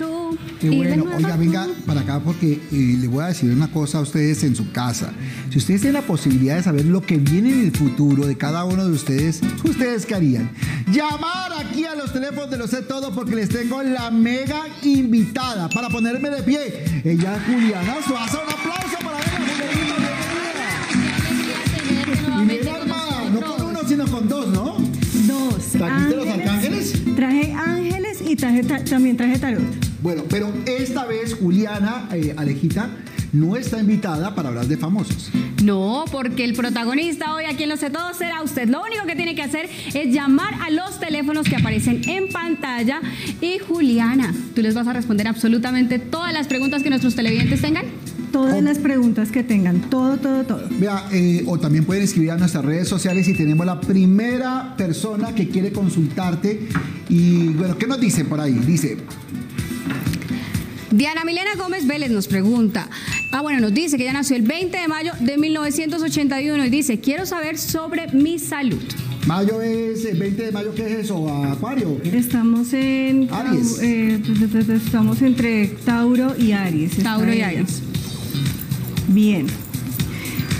tú. Qué y bueno. Oiga, venga para acá porque eh, le voy a decir una cosa a ustedes en su casa. Si ustedes tienen la posibilidad de saber lo que viene en el futuro de cada uno de ustedes, ¿ustedes qué harían? Llamar aquí a los teléfonos de Lo Sé Todo porque les tengo la mega invitada para ponerme de pie. Ella es Juliana Suaza. Un aplauso para ella. Y viene armada, no con uno, sino con dos, ¿no? Dos. ¿Trajiste los arcángeles? Traje ángeles y traje ta- también traje tarot. Bueno, pero esta vez Juliana eh, Alejita no está invitada para hablar de famosos. No, porque el protagonista hoy aquí en Lo Sé Todo será usted. Lo único que tiene que hacer es llamar a los teléfonos que aparecen en pantalla. Y Juliana, tú les vas a responder absolutamente todas las preguntas que nuestros televidentes tengan. Todas Oh. las preguntas que tengan. Todo, todo, todo. Vea, eh, o también pueden escribir a nuestras redes sociales y tenemos la primera persona que quiere consultarte. Y bueno, ¿qué nos dice por ahí? Dice, Diana Milena Gómez Vélez nos pregunta. Ah, bueno, nos dice que ella nació el 20 de mayo de 1981 y dice, quiero saber sobre mi salud. mayo es, el 20 de mayo, ¿qué es eso? ¿Acuario? Estamos en Aries. eh, estamos entre Tauro y Aries. Tauro y. Aries. Bien.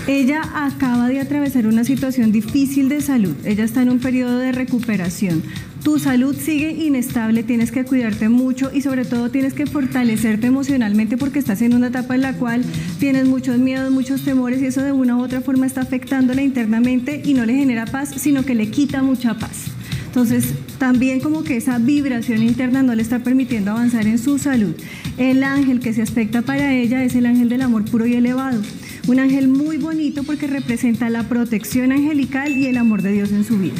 Ella acaba de atravesar una situación difícil de salud. Ella está en un periodo de recuperación. Tu salud sigue inestable, tienes que cuidarte mucho y sobre todo tienes que fortalecerte emocionalmente porque estás en una etapa en la cual tienes muchos miedos, muchos temores y eso de una u otra forma está afectándola internamente y no le genera paz, sino que le quita mucha paz. Entonces, también como que esa vibración interna no le está permitiendo avanzar en su salud. El ángel que se aspecta para ella es el ángel del amor puro y elevado. Un ángel muy bonito porque representa la protección angelical y el amor de Dios en su vida.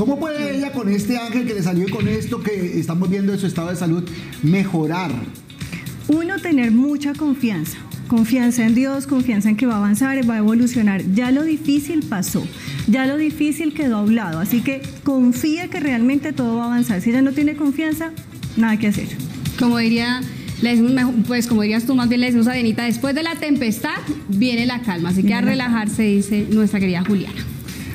¿Cómo puede ella con este ángel que le salió y con esto que estamos viendo de su estado de salud mejorar? Uno, tener mucha confianza. Confianza en Dios, confianza en que va a avanzar, va a evolucionar. Ya lo difícil pasó, ya lo difícil quedó a un lado. Así que confía que realmente todo va a avanzar. Si ella no tiene confianza, nada que hacer. Como diría, le decimos mejor- pues como dirías tú, más bien le decimos a Denita, después de la tempestad viene la calma. Así que a relajarse, dice nuestra querida Juliana.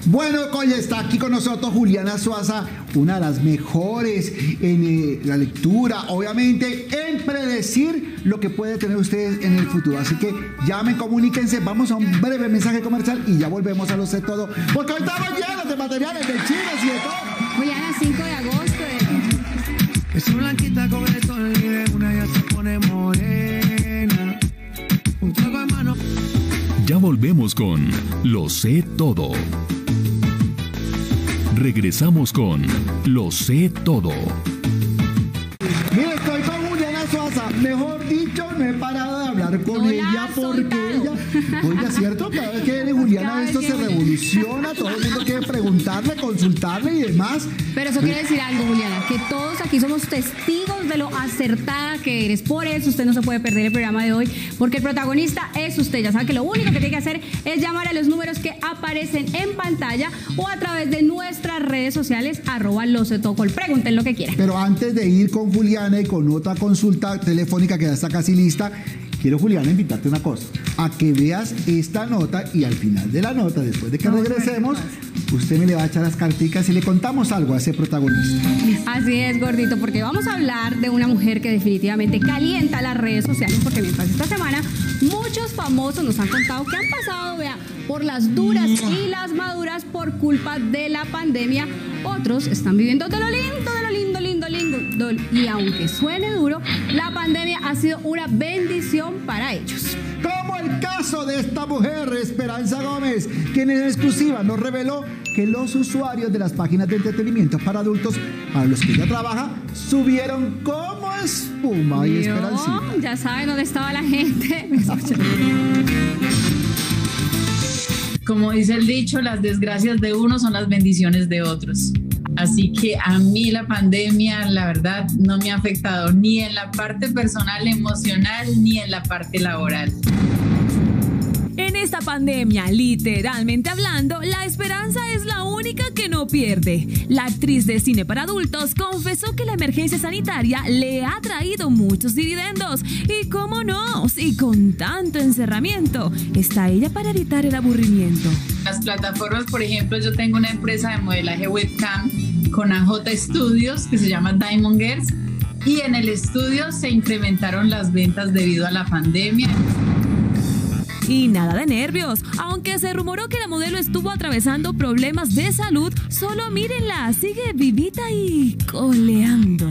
Bueno, hoy está aquí con nosotros Juliana Suaza, una de las mejores en eh, la lectura, obviamente en predecir lo que puede tener ustedes en el futuro. Así que llamen, comuníquense, vamos a un breve mensaje comercial y ya volvemos a lo sé todo, porque hoy estamos llenos de materiales de chiles y de todo. Juliana, 5 de agosto. de- Es blanquita con el sol y de una ya se pone morena. Un trago de mano. Ya volvemos con Lo sé todo. Regresamos con Lo sé todo. Mire, estoy con Juliana Suaza, mejor dicho, no he parado de hablar con No ella porque oiga, ¿cierto? Cada vez que viene Juliana esto que se revoluciona, todo el mundo quiere preguntarle, consultarle y demás. Pero eso quiere decir algo, Juliana, que todos aquí somos testigos de lo acertada que eres. Por eso usted no se puede perder el programa de hoy, porque el protagonista es usted. Ya sabe que lo único que tiene que hacer es llamar a los números que aparecen en pantalla o a través de nuestras redes sociales, arroba lo sé todo. Pregunten lo que quieran. Pero antes de ir con Juliana y con otra consulta telefónica que ya está casi lista, quiero Juliana invitarte una cosa, a que veas esta nota y al final de la nota, después de que regresemos, usted me le va a echar las carticas y le contamos algo a ese protagonista. Así es, gordito, porque vamos a hablar de una mujer que definitivamente calienta las redes sociales, porque mientras esta semana muchos famosos nos han contado que han pasado, vea, por las duras y las maduras por culpa de la pandemia. Otros están viviendo de lo lindo, de Y aunque suene duro, la pandemia ha sido una bendición para ellos. Como el caso de esta mujer, Esperanza Gómez, quien en exclusiva nos reveló que los usuarios de las páginas de entretenimiento para adultos, para los que ella trabaja, subieron como espuma y Yo, Esperancita. ya saben dónde estaba la gente. Como dice el dicho, las desgracias de uno son las bendiciones de otros. Así que a mí la pandemia, la verdad, no me ha afectado ni en la parte personal, emocional, ni en la parte laboral. En esta pandemia, literalmente hablando, la esperanza es la única que no pierde. La actriz de cine para adultos confesó que la emergencia sanitaria le ha traído muchos dividendos. Y cómo no, si con tanto encerramiento, está ella para evitar el aburrimiento. Las plataformas, por ejemplo, yo tengo una empresa de modelaje webcam con AJ Studios que se llama Diamond Girls y en el estudio se incrementaron las ventas debido a la pandemia. Y nada de nervios. Aunque se rumoró que la modelo estuvo atravesando problemas de salud, solo mírenla, sigue vivita y coleando.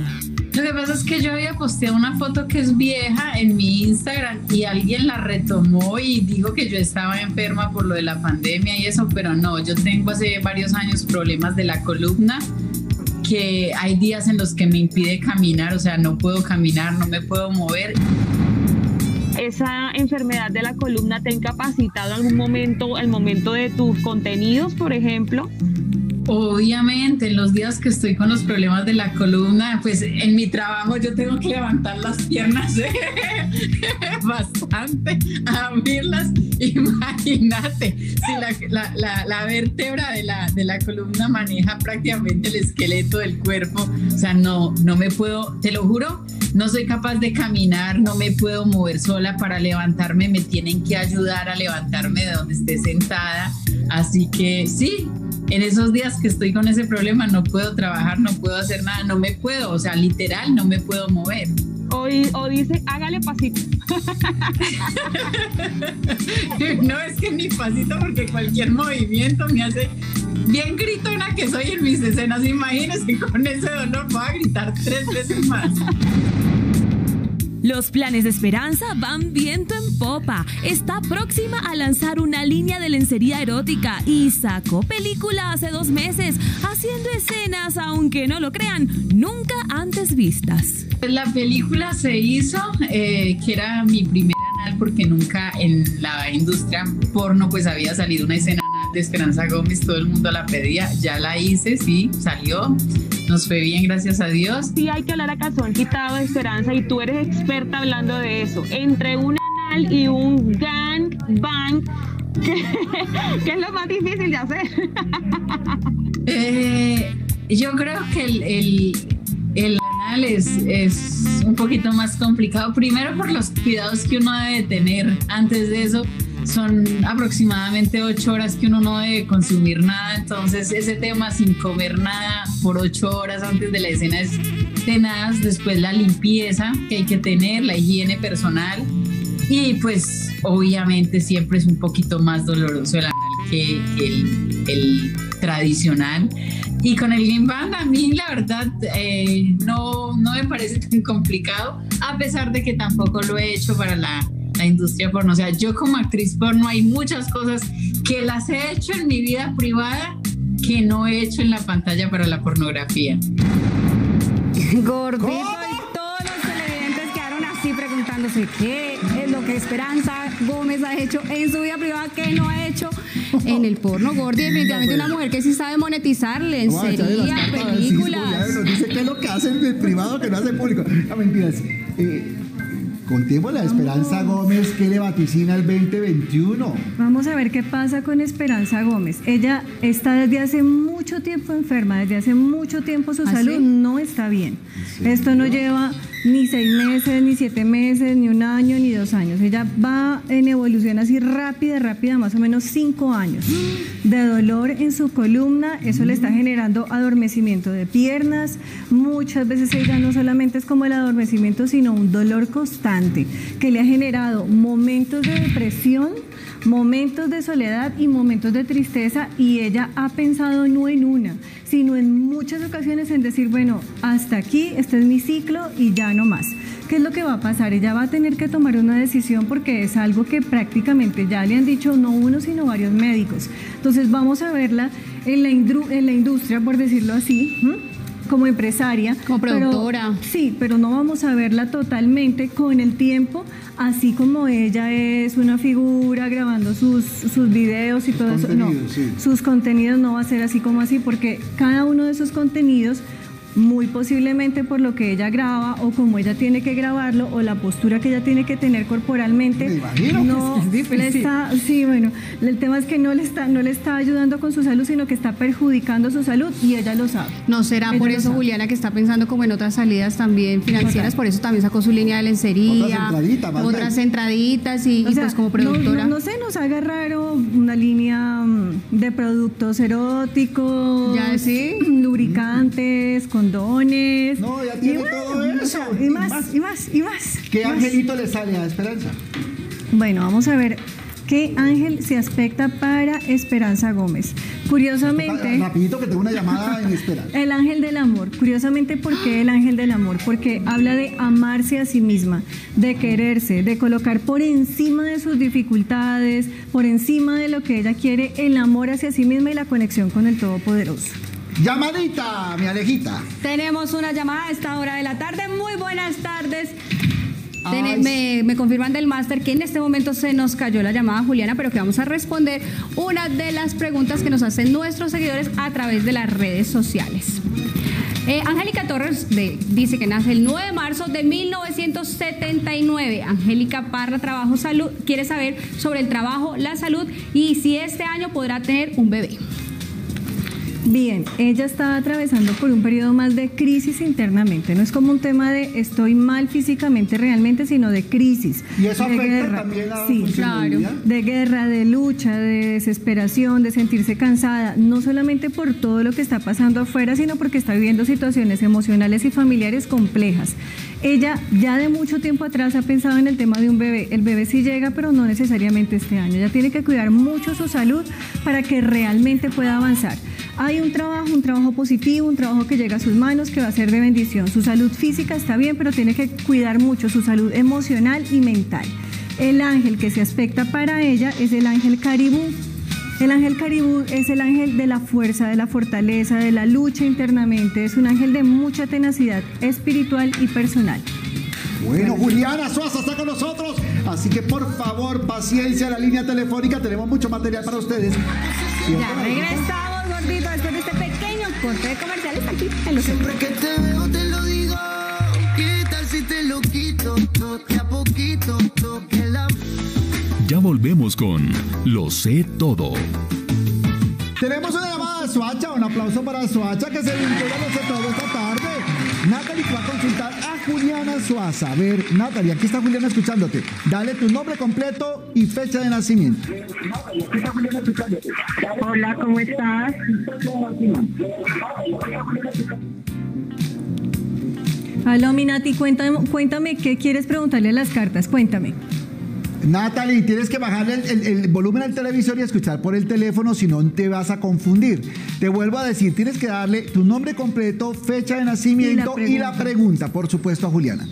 Lo que pasa es que yo había posteado una foto que es vieja en mi Instagram y alguien la retomó y dijo que yo estaba enferma por lo de la pandemia y eso, pero no, yo tengo hace varios años problemas de la columna que hay días en los que me impide caminar, o sea, no puedo caminar, no me puedo mover esa enfermedad de la columna te ha incapacitado en algún momento, el momento de tus contenidos, por ejemplo? Obviamente, en los días que estoy con los problemas de la columna, pues en mi trabajo yo tengo que levantar las piernas bastante, abrirlas. Imagínate, si la, la, la, vértebra de la, de la columna maneja prácticamente el esqueleto del cuerpo, o sea, no, no me puedo, te lo juro, no soy capaz de caminar, no me puedo mover sola para levantarme, me tienen que ayudar a levantarme de donde esté sentada. Así que sí, en esos días que estoy con ese problema no puedo trabajar, no puedo hacer nada, no me puedo, o sea, literal, no me puedo mover. O, o dice, hágale pasito. no, es que ni pasito porque cualquier movimiento me hace bien gritona que soy en mis escenas. Imagínense, con ese dolor voy a gritar tres veces más. Los planes de Esperanza van viento en popa. Está próxima a lanzar una línea de lencería erótica y sacó película hace dos meses, haciendo escenas, aunque no lo crean, nunca antes vistas. La película se hizo, eh, que era mi primera anal, porque nunca en la industria porno pues había salido una escena de Esperanza Gómez, todo el mundo la pedía, ya la hice, sí, salió, nos fue bien, gracias a Dios. Sí, hay que hablar a calzón quitado de Esperanza y tú eres experta hablando de eso. Entre un anal y un gang bang, ¿qué, es lo más difícil de hacer? Eh, yo creo que el, el, el anal es, es un poquito más complicado, primero por los cuidados que uno debe tener antes de eso son aproximadamente ocho horas que uno no debe consumir nada, entonces ese tema sin comer nada por ocho horas antes de la escena es tenaz, después la limpieza que hay que tener, la higiene personal y pues obviamente siempre es un poquito más doloroso el que, el, tradicional. Y con el Game Band a mí la verdad eh, no, no me parece tan complicado, a pesar de que tampoco lo he hecho para la la industria porno. O sea, yo como actriz porno hay muchas cosas que las he hecho en mi vida privada que no he hecho en la pantalla para la pornografía. Gordito y todos los televidentes quedaron así preguntándose qué es lo que Esperanza Gómez ha hecho en su vida privada que no ha hecho en el porno. Gordi, definitivamente una mujer que sí sabe monetizar lencería, películas. dice qué es lo que hace en privado que no hace público. No, mentiras. Eh, Contemos la Esperanza Gómez que le vaticina el 2021. Vamos a ver qué pasa con Esperanza Gómez. Ella está desde hace mucho tiempo enferma, desde hace mucho tiempo su ¿Ah, salud no está bien. Esto no lleva ni seis meses, ni siete meses, ni un año, ni dos años. Ella va en evolución así rápida, rápida, más o menos cinco años de dolor en su columna. Eso le está generando adormecimiento de piernas. Muchas veces ella no solamente es como el adormecimiento, sino un dolor constante que le ha generado momentos de depresión momentos de soledad y momentos de tristeza y ella ha pensado no en una, sino en muchas ocasiones en decir, bueno, hasta aquí, este es mi ciclo y ya no más. ¿Qué es lo que va a pasar? Ella va a tener que tomar una decisión porque es algo que prácticamente ya le han dicho no uno, sino varios médicos. Entonces vamos a verla en la, en la industria, por decirlo así como empresaria. Como productora. sí, pero no vamos a verla totalmente con el tiempo, así como ella es una figura grabando sus, sus videos y todo eso. No, sus contenidos no va a ser así como así, porque cada uno de esos contenidos muy posiblemente por lo que ella graba o como ella tiene que grabarlo o la postura que ella tiene que tener corporalmente. no le está, sí, bueno, el tema es que no le está, no le está ayudando con su salud, sino que está perjudicando su salud y ella lo sabe. No será por eso Juliana que está pensando como en otras salidas también financieras, por eso también sacó su línea de lencería, otras, entraditas y, pues como productora. No, sé, nos haga raro una línea mm, de productos eróticos, ya sí, lubricantes, con condones. No, ya y tiene todo eso, Y y más, más. y más, y más. ¿Qué y más. angelito le sale a Esperanza? Bueno, vamos a ver qué ángel se aspecta para Esperanza Gómez. Curiosamente, Rapidito que tengo una llamada en espera. el ángel del amor. Curiosamente, ¿por qué el ángel del amor? Porque habla de amarse a sí misma, de quererse, de colocar por encima de sus dificultades, por encima de lo que ella quiere, el amor hacia sí misma y la conexión con el Todopoderoso. Llamadita, mi Alejita. Tenemos una llamada a esta hora de la tarde. Muy buenas tardes. Ay, me, me confirman del máster que en este momento se nos cayó la llamada Juliana, pero que vamos a responder una de las preguntas que nos hacen nuestros seguidores a través de las redes sociales. Eh, Angélica Torres de- dice que nace el 9 de marzo de 1979. Angélica Parra, Trabajo, Salud, quiere saber sobre el trabajo, la salud y si este año podrá tener un bebé. Bien, ella está atravesando por un periodo más de crisis internamente. No es como un tema de estoy mal físicamente realmente, sino de crisis. ¿Y eso de afecta también a la sí, funcionalidad? de guerra, de lucha, de desesperación, de sentirse cansada, no solamente por todo lo que está pasando afuera, sino porque está viviendo situaciones emocionales y familiares complejas. Ella ya de mucho tiempo atrás ha pensado en el tema de un bebé. El bebé sí llega, pero no necesariamente este año. Ella tiene que cuidar mucho su salud para que realmente pueda avanzar. Hay un trabajo, un trabajo positivo, un trabajo que llega a sus manos, que va a ser de bendición. Su salud física está bien, pero tiene que cuidar mucho su salud emocional y mental. El ángel que se aspecta para ella es el ángel caribú. El ángel caribú es el ángel de la fuerza, de la fortaleza, de la lucha internamente. Es un ángel de mucha tenacidad espiritual y personal. Bueno, Juliana Suaza está con nosotros, así que por favor, paciencia, la línea telefónica, tenemos mucho material para ustedes. Ya regresamos, gordito, después de este pequeño corte de comerciales aquí en los Siempre que te veo te lo digo. Volvemos con Lo sé todo. Tenemos una llamada de Suacha, un aplauso para Suacha que se vincula no sé todo esta tarde. Natalie va a consultar a Juliana Suaza. A ver, Natalie, aquí está Juliana escuchándote. Dale tu nombre completo y fecha de nacimiento. Hola, ¿cómo estás? Aló, Minati, cuéntame, cuéntame qué quieres preguntarle a las cartas. Cuéntame. Natalie, tienes que bajarle el, el- el volumen al televisor y escuchar por el teléfono, si no te vas a confundir. Te vuelvo a decir, tienes que darle tu nombre completo, fecha de nacimiento y la pregunta, por supuesto, a Juliana.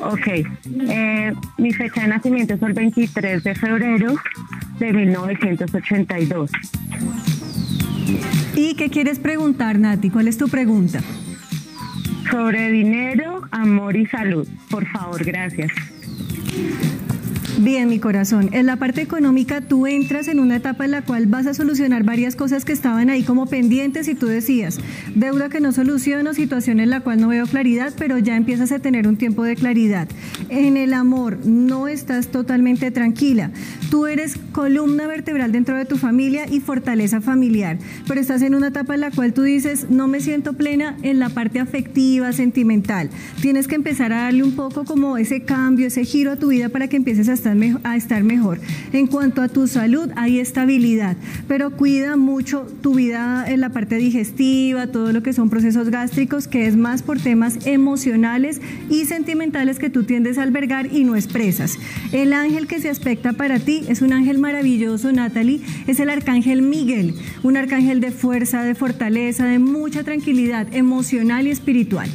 Ok, eh, mi fecha de nacimiento es el 23 de febrero de 1982. ¿Y qué quieres preguntar, Nati? ¿Cuál es tu pregunta? Sobre dinero, amor y salud. Por favor, gracias. Bien, mi corazón. En la parte económica tú entras en una etapa en la cual vas a solucionar varias cosas que estaban ahí como pendientes y tú decías, deuda que no soluciono, situación en la cual no veo claridad, pero ya empiezas a tener un tiempo de claridad. En el amor no estás totalmente tranquila. Tú eres columna vertebral dentro de tu familia y fortaleza familiar, pero estás en una etapa en la cual tú dices, no me siento plena en la parte afectiva, sentimental. Tienes que empezar a darle un poco como ese cambio, ese giro a tu vida para que empieces a estar, a estar mejor. En cuanto a tu salud, hay estabilidad, pero cuida mucho tu vida en la parte digestiva, todo lo que son procesos gástricos, que es más por temas emocionales y sentimentales que tú tiendes a albergar y no expresas. El ángel que se aspecta para ti es un ángel maravilloso, Natalie, es el arcángel Miguel, un arcángel de fuerza, de fortaleza, de mucha tranquilidad emocional y espiritual.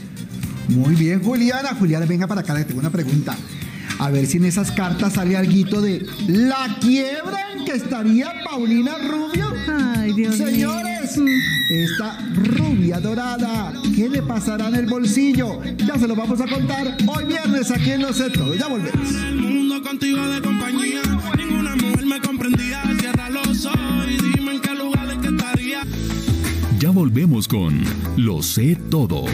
Muy bien, Juliana. Juliana, venga para acá, le tengo una pregunta. A ver si en esas cartas sale algo de la quiebra en que estaría Paulina Rubio. Ay, Dios mío. Señores, esta rubia dorada, ¿qué le pasará en el bolsillo? Ya se lo vamos a contar hoy viernes aquí en Lo Sé Todo. Ya volvemos. el mundo contigo de compañía. Ninguna mujer me comprendía. Cierra los ojos y dime en qué lugar es que estaría. Ya volvemos con Lo sé todo.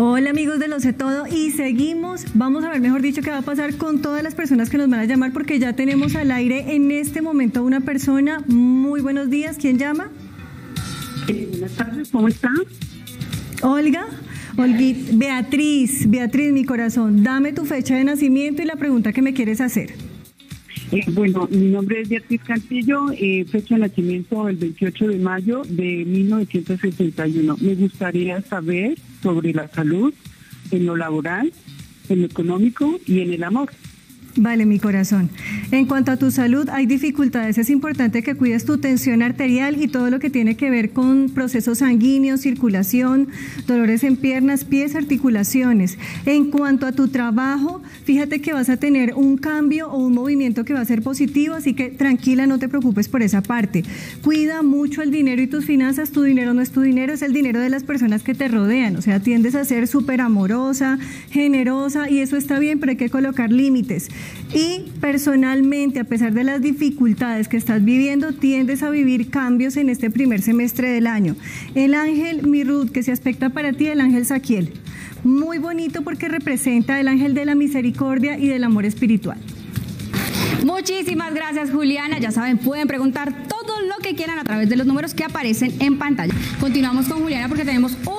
Hola amigos de Lo Sé Todo y seguimos, vamos a ver mejor dicho qué va a pasar con todas las personas que nos van a llamar porque ya tenemos al aire en este momento una persona. Muy buenos días, ¿quién llama? Buenas tardes, ¿cómo están? Olga. Olgui- Beatriz, Beatriz, mi corazón, dame tu fecha de nacimiento y la pregunta que me quieres hacer. Eh, bueno, mi nombre es Beatriz Cantillo, eh, fecha de nacimiento el 28 de mayo de 1961. Me gustaría saber sobre la salud en lo laboral, en lo económico y en el amor. Vale, mi corazón. En cuanto a tu salud, hay dificultades. Es importante que cuides tu tensión arterial y todo lo que tiene que ver con procesos sanguíneos, circulación, dolores en piernas, pies, articulaciones. En cuanto a tu trabajo, fíjate que vas a tener un cambio o un movimiento que va a ser positivo, así que tranquila, no te preocupes por esa parte. Cuida mucho el dinero y tus finanzas. Tu dinero no es tu dinero, es el dinero de las personas que te rodean. O sea, tiendes a ser súper amorosa, generosa y eso está bien, pero hay que colocar límites. Y personalmente, a pesar de las dificultades que estás viviendo, tiendes a vivir cambios en este primer semestre del año. El ángel Mirud, que se aspecta para ti, el ángel Saquiel. Muy bonito porque representa el ángel de la misericordia y del amor espiritual. Muchísimas gracias, Juliana. Ya saben, pueden preguntar todo lo que quieran a través de los números que aparecen en pantalla. Continuamos con Juliana porque tenemos un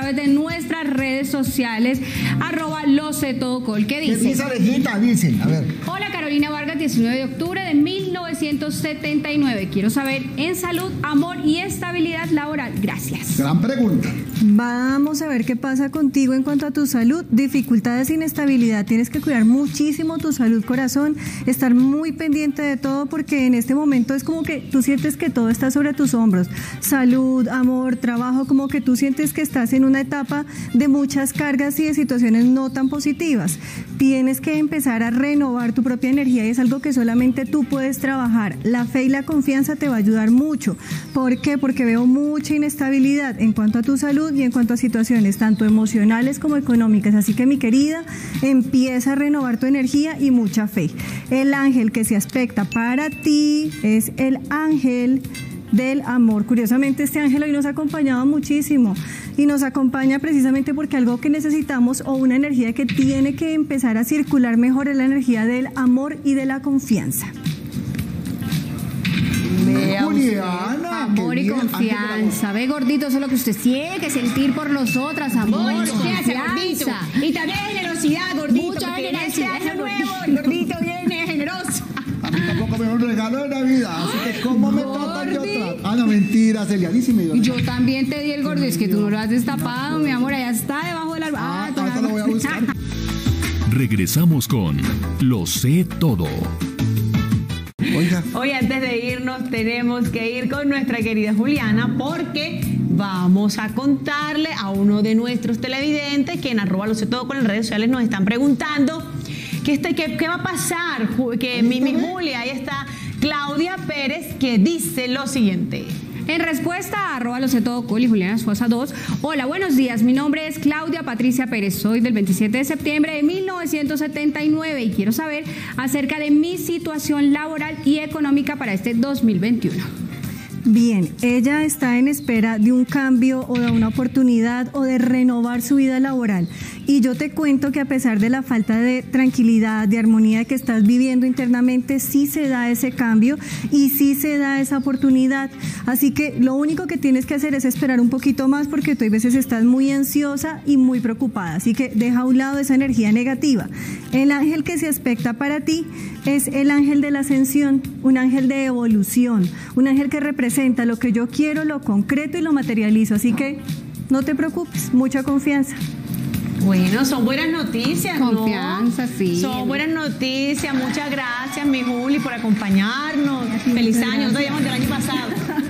través de nuestras redes sociales, arroba lo sé todo col. ¿Qué ¿Qué dice? dice Alejita? Dice, a ver. Hola Carolina Vargas, 19 de octubre de 1979. Quiero saber en salud, amor y estabilidad laboral. Gracias. Gran pregunta. Vamos a ver qué pasa contigo en cuanto a tu salud. Dificultades, inestabilidad. Tienes que cuidar muchísimo tu salud, corazón. Estar muy pendiente de todo porque en este momento es como que tú sientes que todo está sobre tus hombros. Salud, amor, trabajo, como que tú sientes que estás en una etapa de muchas cargas y de situaciones no tan positivas. Tienes que empezar a renovar tu propia energía y es algo que solamente tú puedes trabajar. La fe y la confianza te va a ayudar mucho. ¿Por qué? Porque veo mucha inestabilidad en cuanto a tu salud y en cuanto a situaciones tanto emocionales como económicas. Así que mi querida, empieza a renovar tu energía y mucha fe. El ángel que se aspecta para ti es el ángel del amor. Curiosamente, este ángel hoy nos ha acompañado muchísimo y nos acompaña precisamente porque algo que necesitamos o una energía que tiene que empezar a circular mejor es la energía del amor y de la confianza. Confianza. Ve gordito, eso es lo que usted tiene que sentir por nosotras, amor, Amor, confianza, gordito. confianza. Y también generosidad, gordito. Mucha este generosidad, año nuevo, el gordito viene generoso. A mí tampoco me dio un regalo de Navidad, así que ¿cómo me tratan yo? Ah, no, mentira, Celia, me dio Yo también te di el gordo, es que tú no lo has destapado, mi amor, allá está debajo del árbol. Ah, Ah, ahorita lo voy a buscar. Regresamos con Lo sé todo. Oiga, Hoy antes de irnos tenemos que ir con nuestra querida Juliana porque vamos a contarle a uno de nuestros televidentes que en arroba lo sé todo con las redes sociales nos están preguntando qué, este, qué, qué va a pasar, que mi, mi Julia, ahí está Claudia Pérez que dice lo siguiente. En respuesta a arroba lo sé todo Juliana Esposa 2, hola, buenos días, mi nombre es Claudia Patricia Pérez, soy del 27 de septiembre de 1979 y quiero saber acerca de mi situación laboral y económica para este 2021. Bien, ella está en espera de un cambio o de una oportunidad o de renovar su vida laboral. Y yo te cuento que a pesar de la falta de tranquilidad, de armonía que estás viviendo internamente, sí se da ese cambio y sí se da esa oportunidad. Así que lo único que tienes que hacer es esperar un poquito más porque tú a veces estás muy ansiosa y muy preocupada. Así que deja a un lado esa energía negativa. El ángel que se aspecta para ti es el ángel de la ascensión, un ángel de evolución, un ángel que representa lo que yo quiero, lo concreto y lo materializo. Así que no te preocupes, mucha confianza. Bueno, son buenas noticias, ¿no? Confianza, sí. Son buenas noticias. Muchas gracias, mi Juli, por acompañarnos. Feliz año. Nosotros gracias. llamamos del año pasado.